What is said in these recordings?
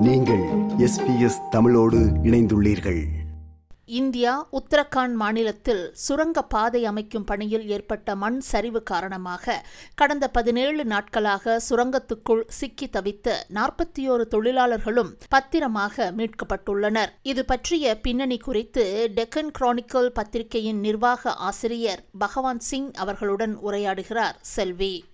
நீங்கள் எஸ்பிஎஸ் தமிழோடு இணைந்துள்ளீர்கள். இந்தியா உத்தரகாண்ட் மாநிலத்தில் சுரங்க பாதை அமைக்கும் பணியில் ஏற்பட்ட மண் சரிவு காரணமாக கடந்த பதினேழு நாட்களாக சுரங்கத்துக்குள் சிக்கி தவித்த நாற்பத்தி ஓரு தொழிலாளர்களும் பத்திரமாக மீட்கப்பட்டுள்ளனர். இது பற்றிய பின்னணி குறித்து டெக்கன் கிரானிக்கல் பத்திரிகையின் நிர்வாக ஆசிரியர் பகவான் சிங் அவர்களுடன் உரையாடுகிறார் செல்வி.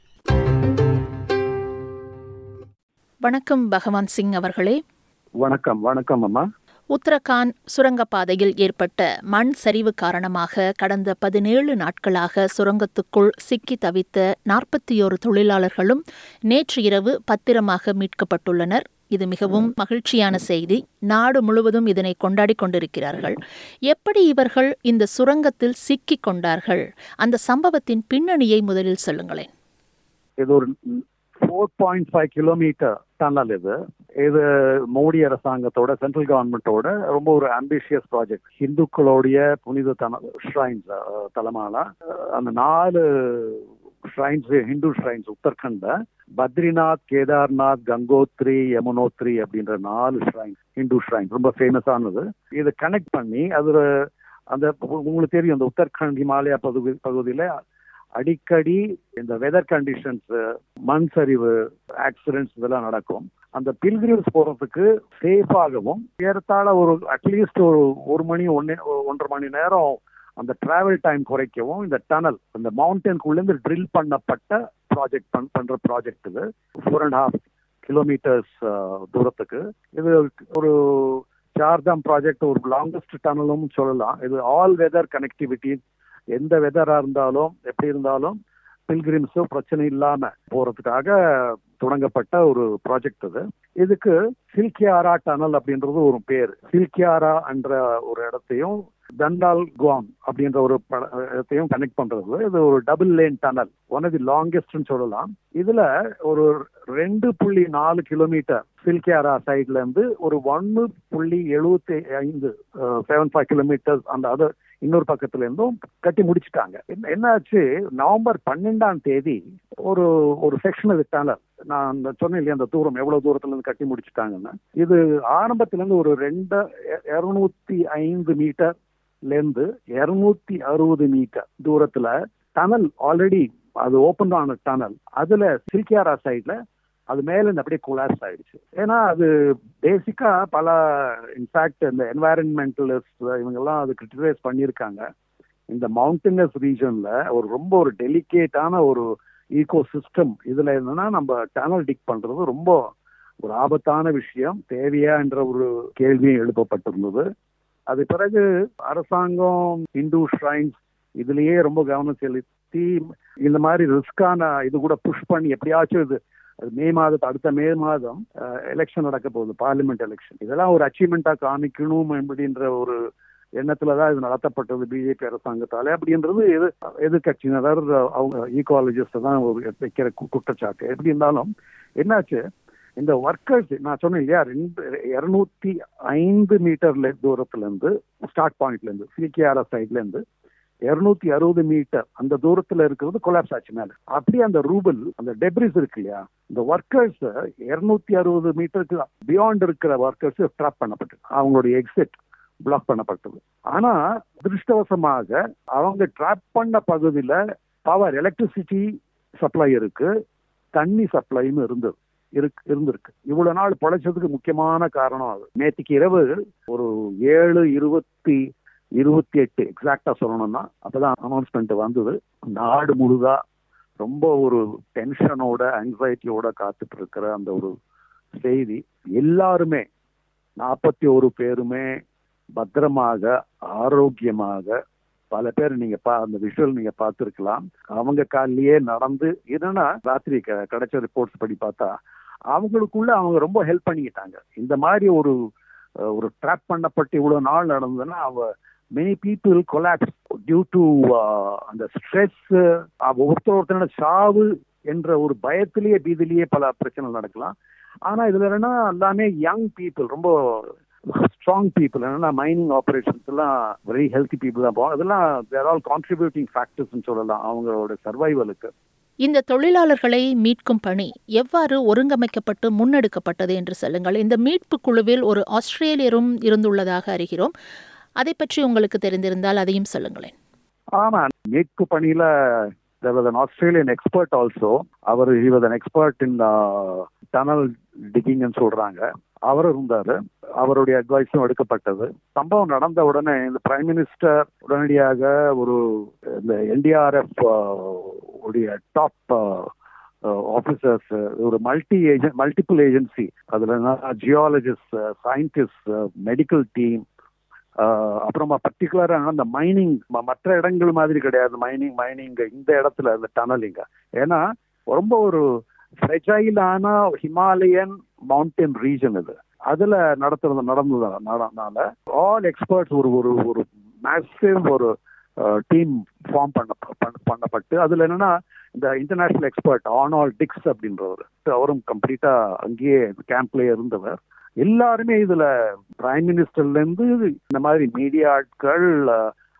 வணக்கம் பகவான் சிங் அவர்களே. வணக்கம் வணக்கம் அம்மா. உத்தரகாண்ட் சுரங்கப்பாதையில் ஏற்பட்ட மண் சரிவு காரணமாக கடந்த பதினேழு நாட்களாக சுரங்கத்துக்குள் சிக்கி தவித்த நாற்பத்தி ஓரு தொழிலாளர்களும் நேற்று இரவு பத்திரமாக மீட்கப்பட்டுள்ளனர். இது மிகவும் மகிழ்ச்சியான செய்தி. நாடு முழுவதும் இதனை கொண்டாடி கொண்டிருக்கிறார்கள். எப்படி இவர்கள் இந்த சுரங்கத்தில் சிக்கிக் கொண்டார்கள்? அந்த சம்பவத்தின் பின்னணியை முதலில் சொல்லுங்களேன். இது ஒரு four point five kilometre tunnel இது. இது மோடி அரசாங்கத்தோட சென்ட்ரல் கவர்மெண்டோட ரொம்ப ஒரு அம்பிஷியஸ் ப்ராஜெக்ட் ஹிந்துக்களுடைய புனித தன ஷ்ரைன்ஸ் தலைமால. அந்த நாலு ஷ்ரைன்ஸ் ஹிந்து ஷ்ரைன்ஸ் உத்தரகண்ட பத்ரிநாத் கேதார்நாத் கங்கோத்ரி யமுனோத்ரி அப்படின்ற நாலு ஷ்ரைன்ஸ் ஹிந்து ஷ்ரைன்ஸ் ரொம்ப ஃபேமஸானது இதை கனெக்ட் பண்ணி அதுல அந்த உங்களுக்கு தெரியும் அந்த உத்தரகண்ட் ஹிமாலயா பகுதி பகுதியில அடிக்கடி இந்த வெதர் கண்டிஷன்ஸ் மண் சரிவு ஆக்சிடென்ட்ஸ் இதெல்லாம் நடக்கும். அந்த பில்கிரிம்ஸ் போறதுக்கு சேஃபாகவும் ஏறத்தாழ ஒரு அட்லீஸ்ட் ஒரு ஒரு மணி ஒன்னு ஒன்றரை மணி நேரம் அந்த டிராவல் டைம் குறைக்கவும் இந்த டனல் இந்த மவுண்டனுக்குள்ளேருந்து ட்ரில் பண்ணப்பட்ட ப்ராஜெக்ட் பண் பண்ற ப்ராஜெக்ட் இது. ஃபோர் அண்ட் ஹாஃப் கிலோமீட்டர்ஸ் தூரத்துக்கு. இது ஒரு சார்தாம் ப்ராஜெக்ட் ஒரு லாங்கஸ்ட் டனலும் சொல்லலாம். இது ஆல் வெதர் கனெக்டிவிட்டி எந்த வெதரா இருந்தாலும் எப்படி இருந்தாலும் பில்கிரிம்ஸும் பிரச்சனை இல்லாம போறதுக்காக தொடங்கப்பட்ட ஒரு ப்ராஜெக்ட் இது இதுக்கு சில்கியாரா டனல் அப்படின்றது ஒரு பேர். சில்கியாரா என்ற ஒரு இடத்தையும் தண்டால் குவாங் அப்படின்ற ஒரு இடத்தையும் கனெக்ட் பண்றது. இது ஒரு double lane tunnel one of the லாங்கஸ்ட்னு சொல்லலாம். இதுல ஒரு ரெண்டு புள்ளி நாலு கிலோமீட்டர் சில்கியாரா சைட்ல இருந்து ஒரு ஒன்னு புள்ளி எழுபத்தி ஐந்து செவன் ஃபைவ் கிலோமீட்டர் அந்த அதர் இன்னொரு பக்கத்துல இருந்தும் கட்டி முடிச்சுட்டாங்க. என்னாச்சு? நவம்பர் பன்னெண்டாம் தேதி ஒரு ஒரு செக்ஷன் இது நான் சொன்னேன் இல்லையா அந்த தூரம் எவ்வளவு தூரத்துல இருந்து கட்டி முடிச்சுட்டாங்கன்னு. இது ஆரம்பத்துல இருந்து ஒரு ரெண்டு இருநூத்தி ஐந்து மீட்டர்ல இருந்து இருநூத்தி அறுபது மீட்டர் தூரத்துல டனல் ஆல்ரெடி அது ஓப்பன் ஆன டனல் அதுல சில்கியாரா சைட்ல அது மேல இருந்து அப்படியே கொலாப்ஸ் ஆயிடுச்சு. ஏன்னா அது பேசிக்கா பல இன்ஃபேக்ட் இந்த என்வாயரன்மெண்டலிஸ்ட் இவங்க எல்லாம் அது கிரிட்டிசைஸ் பண்ணியிருக்காங்க. இந்த மவுண்டனஸ் ரீஜன்ல ஒரு ரொம்ப ஒரு டெலிகேட்டான ஒரு ஈகோ சிஸ்டம் இதுல என்னன்னா நம்ம டேனல் டிக் பண்றது ரொம்ப ஒரு ஆபத்தான விஷயம் தேவையா என்ற ஒரு கேள்வியும் எழுப்பப்பட்டிருந்தது. அது பிறகு அரசாங்கம் இந்து ஷ்ரைன்ஸ் இதுலயே ரொம்ப கவனம் செலுத்தி இந்த மாதிரி ரிஸ்கான இது கூட புஷ் பண்ணி எப்படியாச்சும் இது அது மே மாதத்து அடுத்த மே மாதம் எலெக்ஷன் நடக்க போகுது பார்லிமெண்ட் எலெக்ஷன் இதெல்லாம் ஒரு அச்சீவ்மெண்டா காமிக்கணும் அப்படின்ற ஒரு எண்ணத்துலதான் இது நடத்தப்பட்டது பிஜேபி அரசாங்கத்தால. அப்படின்றது எது எதிர்கட்சியினர் அவங்க ஈகாலஜிஸ்ட் தான் ஒரு வைக்கிற குற்றச்சாட்டு. எப்படி இருந்தாலும் என்னாச்சு? இந்த ஒர்க்கர்ஸ் நான் சொன்னேன் இல்லையா ரெண்டு இருநூத்தி ஐந்து மீட்டர்ல தூரத்துல இருந்து ஸ்டார்ட் பாயிண்ட்ல இருந்து சிகேஆர்எஸ் சைட்ல இருந்து இருநூத்தி அறுபது மீட்டர் அந்த தூரத்துல இருக்கிறது கொலாப்ஸ் ஆச்சு மேல. அப்படியே அந்த ரூபல் அந்த டெப்ரிஸ் இருக்கு இல்லையா? இந்த ஒர்க்கர்ஸ் இருநூத்தி அறுபது மீட்டருக்கு பியாண்ட் இருக்கிற ஒர்க்கர்ஸ் ட்ராப் பண்ணப்பட்டது. அவங்களுடைய எக்ஸிட் பிளாக் பண்ணப்பட்டது. ஆனா திருஷ்டவசமாக அவங்க ட்ராப் பண்ண பகுதியில பவர் எலக்ட்ரிசிட்டி சப்ளை இருக்கு தண்ணி சப்ளையும் இருந்தது. இருக்கு இருந்திருக்கு. இவ்வளவு நாள் பொழைச்சதுக்கு முக்கியமான காரணம் அது. நேற்றுக்கு இரவு ஒரு ஏழு இருபத்தி இருபத்தி எட்டு எக்ஸாக்டா சொல்லணும்னா அப்பதான் அனௌன்ஸ்மெண்ட் வந்தது. நாடு முழுதா ரொம்ப ஒரு டென்ஷனோட ஆங்ஸைட்டியோட காத்துட்டு இருக்கிற அந்த ஒரு செய்தி. எல்லாருமே நாற்பத்தி ஒரு பேருமே பத்திரமாக ஆரோக்கியமாக பல பேர் நீங்க பா அந்த விஷுவல் நீங்க பார்த்துருக்கலாம். அவங்க காலிலேயே நடந்து என்னன்னா ராத்திரி கிடைச்ச ரிப்போர்ட்ஸ் படி பார்த்தா அவங்களுக்குள்ள அவங்க ரொம்ப ஹெல்ப் பண்ணிக்கிட்டாங்க. இந்த மாதிரி ஒரு ஒரு ட்ராப் பண்ணப்பட்டு இவ்வளவு நாள் நடந்ததுன்னா அவ many people collapse due to அந்த ஸ்ட்ரெஸ் uh, ஒருத்தர் ஒருத்தரோட சாவு என்ற ஒரு பயத்திலேயே பீதிலேயே பல பிரச்சனைகள் நடக்கலாம். ஆனா இதுல என்னன்னா எல்லாமே யங் பீப்புள் ரொம்ப ஸ்ட்ராங் பீப்புள் என்னன்னா மைனிங் ஆபரேஷன்ஸ் எல்லாம் வெரி ஹெல்த்தி பீப்புள் தான் போவாங்க. அதெல்லாம் தேர் ஆல் கான்ட்ரிபியூட்டிங் ஃபேக்டர்ஸ் சொல்லலாம் அவங்களோட சர்வைவலுக்கு இந்த தொழிலாளர்களை மீட்கும் பணி எவ்வாறு ஒருங்கமைக்கப்பட்டு முன்னெடுக்கப்பட்டது என்று சொல்லுங்கள். இந்த மீட்பு குழுவில் ஒரு ஆஸ்திரேலியரும் இருந்துள்ளதாக அறிகிறோம். அதை பற்றி உங்களுக்கு தெரிந்திருந்தால் அதையும் சொல்லுங்களேன். ஆமா மீட்பு பணியில there was an Australian expert also. Our he was an expert in uh, tunnel digging சொல்றாங்க. அவர் இருந்தாரு. அவருடைய அட்வைஸும் எடுக்கப்பட்டது. சம்பவம் நடந்த உடனே இந்த பிரைம் மினிஸ்டர் உடனடியாக ஒரு இந்த என்டிஆர்எஃப் uh, உடைய டாப் ஆஃபீஸர்ஸ் uh, uh, ஒரு மல்டி ஏஜென்ட் மல்டிபிள் ஏஜென்சி அதுல ஜியாலஜிஸ்ட் சயின்டிஸ்ட் மெடிக்கல் டீம் அப்புறமா பர்டிகுலரா அந்த மைனிங் மற்ற இடங்கள் மாதிரி கிடையாது. மைனிங் மைனிங் இந்த இடத்துல அந்த டனலிங்க ஏன்னா ரொம்ப ஒரு ஃப்ரெஜைலான ஹிமாலயன் மவுண்டன் ரீஜன் இது. அதுல நடத்துறது நடந்ததுனால ஆல் எக்ஸ்பர்ட்ஸ் ஒரு ஒரு ஒரு மேக்ஸிமம் ஒரு டீம் ஃபார்ம் பண்ண பண்ண- பண்ணப்பட்டு அதுல என்னன்னா இந்த இன்டர்நேஷனல் எக்ஸ்பர்ட் ஆனால் டிக்ஸ் அப்படின்றவர். அவரும் கம்ப்ளீட்டா அங்கேயே கேம்ப்லயே இருந்தவர். எல்லாருமே இதுல பிரைம் மினிஸ்டர்ல இருந்து இந்த மாதிரி மீடியா ஆட்கள்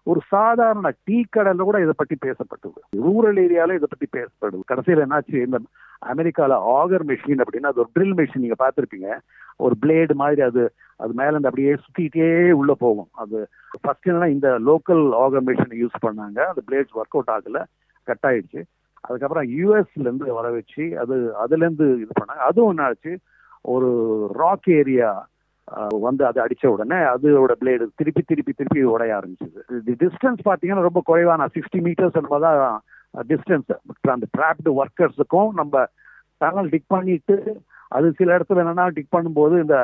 ஒரு சாதாரண டீ கடையில கூட இதை பத்தி பேசப்பட்டது. ரூரல் ஏரியால இதை பத்தி பேசப்படுது. கடைசியில என்னாச்சு? இந்த அமெரிக்கால ஆகர் மிஷின் அப்படின்னா அது ஒரு ட்ரில் மெஷின் நீங்க பார்த்துருப்பீங்க. ஒரு பிளேடு மாதிரி அது அது மேல இருந்து அப்படியே சுத்திட்டே உள்ள போகும். அது ஃபர்ஸ்ட் என்னன்னா இந்த லோக்கல் ஆகர் மிஷினை யூஸ் பண்ணாங்க. அந்த பிளேட்ஸ் ஒர்க் அவுட் ஆகல. கட் ஆயிடுச்சு. அதுக்கப்புறம் யூஎஸ்ல இருந்து வர வச்சு அது அதுல இருந்து இது பண்ணாங்க. அதுவும் என்ன ஆச்சு ஒரு ராக் ஏரியா வந்து அது அடிச்ச உடனே அதோட பிளேடு திருப்பி திருப்பி திருப்பி உடைய ஆரம்பிச்சது. டிஸ்டன்ஸ் பார்த்தீங்கன்னா ரொம்ப குறைவான சிக்ஸ்டி மீட்டர்ஸ் என்பதான் டிஸ்டன்ஸ் அந்த டிராப்டு ஒர்க்கர்ஸுக்கும் நம்ம டனல் டிக் பண்ணிட்டு அது சில இடத்துல என்னன்னா டிக் பண்ணும்போது இந்த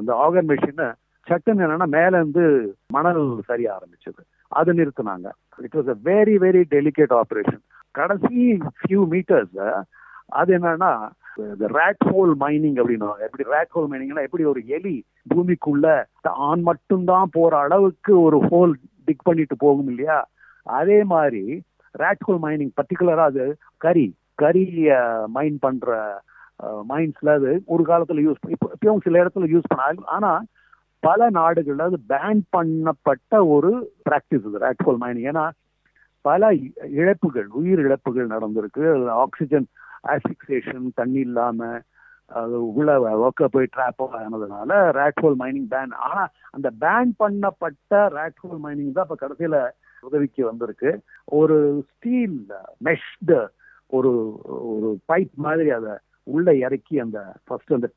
இந்த ஆகர் மிஷின் சட்டுன்னு என்னன்னா மேல இருந்து மணல் சரிய ஆரம்பிச்சது. அது நிறுத்தினாங்க. It was a very very delicate operation கடைசி ஃபியூ மீட்டர்ஸ் அது என்னன்னா இந்த ரேட் ஹோல் மைனிங் அப்படின்னு எப்படி ரேட் ஹோல் மைனிங்னா எப்படி ஒரு எலி பூமிக்குள்ள ஆண் மட்டும்தான் போற அளவுக்கு ஒரு ஹோல் டிக் பண்ணிட்டு போகும் இல்லையா? அதே மாதிரி ரேட் ஹோல் மைனிங் பர்டிகுலரா அது கரி கரி மைன் பண்ற மைன்ஸ்ல அது ஒரு காலத்துல யூஸ் இப்போ இப்பயும் சில இடத்துல யூஸ் பண்ண ஆனா பல நாடுகள்ல அது பேன் பண்ணப்பட்ட ஒரு பிராக்டிஸ் இது ரேட் ஹோல் மைனிங் ஏன்னா பல இ- இழப்புகள் உயிர் இழப்புகள் நடந்திருக்கு. ஆக்சிஜன் ஆசிக்சேஷன் தண்ணி இல்லாம அது உள்ள ஒர்க்க போய் ட்ராப் ஆனதுனால ரேட்ஹோல் மைனிங் பேன் ஆனா அந்த பேன் பண்ணப்பட்ட ரேட்ஹோல் மைனிங் தான் இப்ப கடைசியில உதவிக்கு வந்திருக்கு. ஒரு ஸ்டீல் மெஷ்டு ஒரு ஒரு பைப் மாதிரி அதை உள்ள இறக்கி அந்த ஃபர்ஸ்ட் அந்த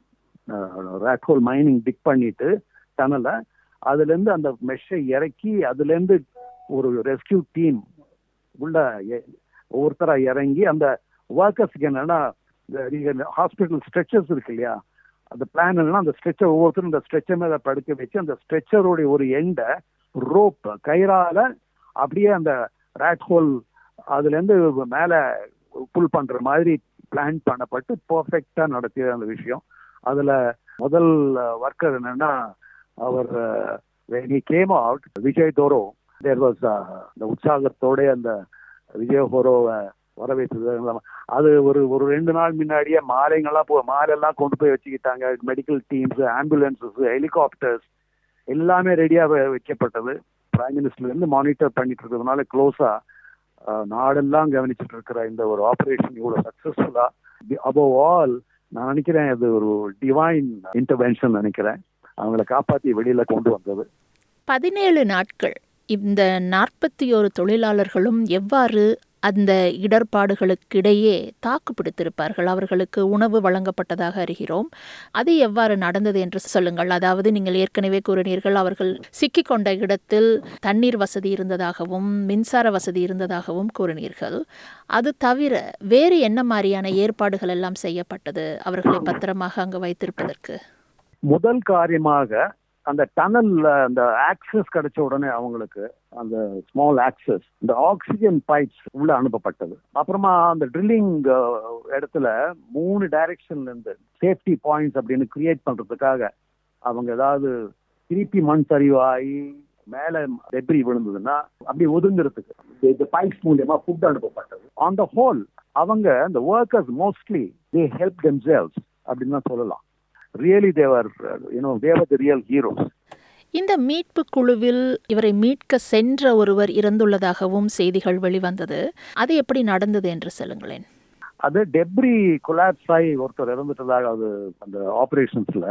ரேட்ஹோல் மைனிங் டிக் பண்ணிட்டு டனல அதுல இருந்து அந்த மெஷ்ஷை இறக்கி அதுல இருந்து ஒரு ரெஸ்கியூ டீம் உள்ள எ- ஒவ்வொருத்தரா இறங்கி அந்த ஒர்க்கர்ஸ்க்கு என்னன்னா இந்த நீங்க ஹாஸ்பிட்டல் ஸ்ட்ரெச்சர்ஸ் இருக்கு இல்லையா? அந்த பிளான் என்னன்னா அந்த ஸ்ட்ரெச்சர் ஒவ்வொருத்தரும் இந்த ஸ்ட்ரெச்சர் மேல படுக்க வச்சு அந்த ஸ்ட்ரெச்சருடைய ஒரு எண்டை ரோப் கயிறால அப்படியே அந்த ரேட் ஹோல் அதுல இருந்து மேல புல் பண்ற மாதிரி பிளான் பண்ணப்பட்டு பர்ஃபெக்டா நடத்திய அந்த விஷயம். அதுல முதல் ஒர்க்கர் என்னன்னா அவர் he came out விஜய் தோரோ தேர் வாஸ் அந்த உற்சாகத்தோட அந்த விஜய் ஹோரோவை வரவேற்றது. அது ஒரு ஒரு ரெண்டு நாள் முன்னாடியே மாலைங்கெல்லாம் போ மாலையெல்லாம் கொண்டு போய் வச்சுக்கிட்டாங்க. மெடிக்கல் டீம்ஸ் ஆம்புலன்சஸ் ஹெலிகாப்டர்ஸ் எல்லாமே ரெடியாக வைக்கப்பட்டது. பிரைம் மினிஸ்டர்ல இருந்து மானிட்டர் பண்ணிட்டு இருக்கிறதுனால க்ளோஸா நாடெல்லாம் கவனிச்சுட்டு இருக்கிற இந்த ஒரு ஆபரேஷன் இவ்வளவு சக்சஸ்ஃபுல்லா அபவ் ஆல் நான் நினைக்கிறேன் அது ஒரு டிவைன் இன்டர்வென்ஷன் நினைக்கிறேன். அவங்கள காப்பாத்தி வெளியில கொண்டு வந்தது. பதினேழு நாட்கள். இந்த நாற்பத்தி ஒரு தொழிலாளர்களும் எவ்வாறு அந்த இடர்பாடுகளுக்கிடையே தாக்கு பிடித்திருப்பார்கள் அவர்களுக்கு உணவு வழங்கப்பட்டதாக அறிகிறோம். அது எவ்வாறு நடந்தது என்று சொல்லுங்கள். அதாவது நீங்கள் ஏற்கனவே கூறினீர்கள் அவர்கள் சிக்கிக்கொண்ட இடத்தில் தண்ணீர் வசதி இருந்ததாகவும் மின்சார வசதி இருந்ததாகவும் கூறினீர்கள். அது தவிர வேறு என்ன மாதிரியான ஏற்பாடுகள் எல்லாம் செய்யப்பட்டது? அவர்களை பத்திரமாக அங்கு வைத்திருப்பதற்கு. முதல் காரியமாக அந்த டனல்ல அந்த ஆக்சஸ் கிடைச்ச உடனே அவங்களுக்கு அந்த ஸ்மால் ஆக்சஸ் இந்த ஆக்சிஜன் பைப்ஸ் உள்ள அனுப்பப்பட்டது. அப்புறமா அந்த ட்ரில்லிங் இடத்துல மூணு டைரக்ஷன்ல இருந்து சேஃப்டி பாயிண்ட்ஸ் அப்படின்னு கிரியேட் பண்றதுக்காக அவங்க ஏதாவது திருப்பி மண் சரிவாகி மேல டெப்ரி விழுந்ததுன்னா அப்படி ஒதுங்கிறதுக்கு இந்த பைப்ஸ் மூலியமா ஃபுட் அனுப்பப்பட்டது. ஆன் த ஹோல் அவங்க இந்த workers mostly they help themselves அப்படின்னு தான் சொல்லலாம். Really they are you know they are the real heroes இந்த மீட்பு குழுவில் இவரை மீட்க சென்ற ஒருவர் இறந்துள்ளதாகவும் செய்திகள் வெளிவந்தது. அது எப்படி நடந்தது என்று சொல்லுங்களேன். அது டெப்ரி கொலாப்ஸ் ஆகி ஒருத்தர் இறந்துட்டதாக அது அந்த ஆபரேஷன்ஸ்ல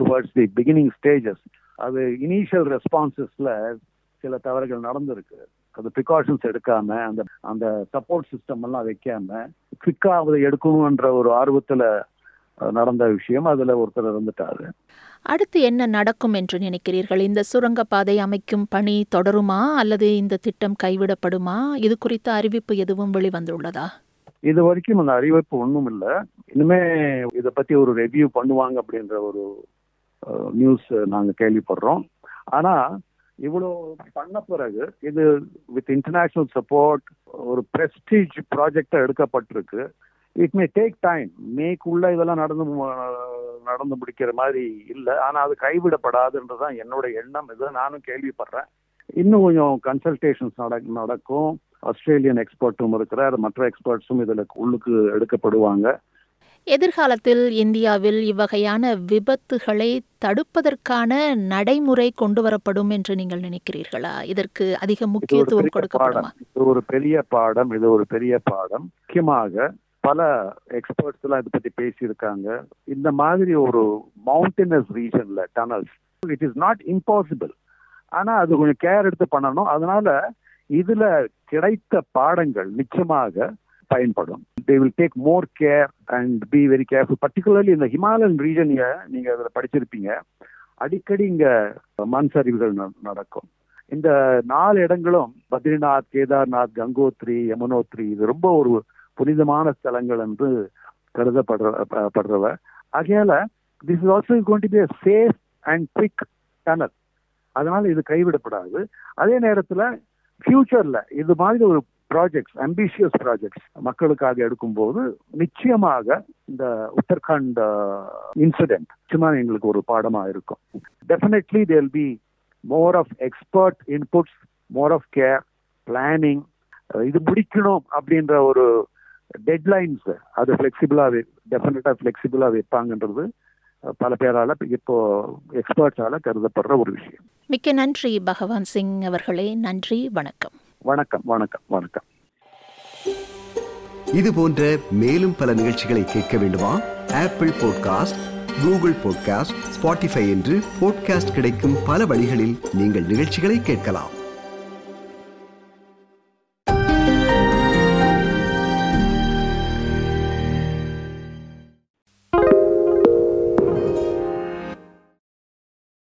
டுவர்ட்ஸ் தி பிகினிங் ஸ்டேஜஸ் அது இனிஷியல் ரெஸ்பான்சஸ்ல சில தவறுகள் நடந்திருக்கு. அது ப்ரிகாஷன்ஸ் எடுக்காம அந்த அந்த சப்போர்ட் சிஸ்டம் எல்லாம் வைக்காம குவிக்கா அதை எடுக்கணும்ன்ற ஒரு ஆர்வத்துல நடந்த விஷயம் அதுல ஒருத்தர் இறந்துட்டாரு. அடுத்து என்ன நடக்கும் என்று நினைக்கிறீர்கள்? இந்த சுரங்கப்பாதை அமைக்கும் பணி தொடருமா? அல்லது இந்த திட்டம் கைவிடப்படுமா? இது குறித்த அறிவிப்பு எதுவும் வெளிவந்துள்ளதா? இது வரைக்கும் அந்த அறிவிப்பு ஒன்றும் இல்லை. இனிமே இதை பத்தி ஒரு ரெவ்யூ பண்ணுவாங்க அப்படின்ற ஒரு நியூஸ் நாங்க கேள்விப்படுறோம். ஆனா இவ்வளோ பண்ண பிறகு இது வித் இன்டர்நேஷனல் சப்போர்ட் ஒரு பிரஸ்டீஜ் ப்ராஜெக்டா எடுக்கப்பட்டிருக்கு. இட் மே டேக் டைம் மேக்குள்ள இதெல்லாம் நடந்து நடந்து முடிக்கிற மாதிரி இல்லை. ஆனா அது கைவிடப்படாதுன்றதுதான் என்னோட எண்ணம். இது நானும் கேள்விப்படுறேன். இன்னும் கொஞ்சம் கன்சல்டேஷன்ஸ் நட நடக்கும். ஆஸ்திரேலியன் எக்ஸ்பர்ட்டும் இருக்கிறார். மற்ற எக்ஸ்பர்ட்ஸும் இதுல உள்ளுக்கு எடுக்கப்படுவாங்க. எதிர்காலத்தில் இந்தியாவில் இவ்வகையான விபத்துகளை தடுப்பதற்கான நடைமுறை கொண்டு வரப்படும் என்று நீங்கள் நினைக்கிறீர்களா? இதற்கு அதிக முக்கியத்துவம் கொடுக்கப்படுமா? இது ஒரு பெரிய பாடம். இது ஒரு பெரிய பாடம். முக்கியமாக பல எக்ஸ்பர்ட்ஸ் எல்லாம் இதை பத்தி பேசியிருக்காங்க. இந்த மாதிரி ஒரு mountainous ரீஜன்ல tunnels it is not impossible ஆனா அது கொஞ்சம் கேர் எடுத்து பண்ணணும். அதனால இதுல கிடைத்த பாடங்கள் நிச்சயமாக பயன்படும். They will take more care and be very careful particularly இந்த ஹிமாலயன் ரீஜன் நீங்க அதில் படிச்சிருப்பீங்க. அடிக்கடி இங்க மண் சரிவுகள் நடக்கும். இந்த நாலு இடங்களும் பத்ரிநாத் கேதார்நாத் கங்கோத்ரி யமுனோத்ரி இது ரொம்ப ஒரு புனிதமான ஸ்தலங்கள் என்று கருதப்படுற படுறவ ஆகையால this is also going to be safe and quick tunnel அதனால இது கைவிடப்படாது. அதே நேரத்தில் ஃபியூச்சர்ல இது மாதிரி ஒரு ப்ராஜெக்ட்ஸ் அம்பிஷியஸ் ப்ராஜெக்ட்ஸ் மக்களுக்காக எடுக்கும்போது நிச்சயமாக இந்த உத்தரகாண்ட் இன்சிடென்ட் நிச்சயமாக எங்களுக்கு ஒரு பாடமா இருக்கும். Definitely they'll be more of expert inputs more of care planning இது முடிக்கணும் அப்படின்ற ஒரு டெட்லைன்ஸ் அது ஃபிளெக்சிபிளா டெஃபினட்டா ஃபிளெக்சிபிளா வைப்பாங்கன்றது பல பேரால இப்போ எக்ஸ்பர்ட்ஸால கருதப்படுற ஒரு விஷயம். மிக்க நன்றி பகவான் சிங் அவர்களே. நன்றி வணக்கம். வணக்கம் வணக்கம் வணக்கம். இது போன்ற மேலும் பல நிகழ்ச்சிகளை கேட்க வேண்டுமா? Apple podcast Google podcast Spotify என்று பாட்காஸ்ட் கிடைக்கும் பல வழிகளில் நீங்கள் நிகழ்ச்சிகளை கேட்கலாம்.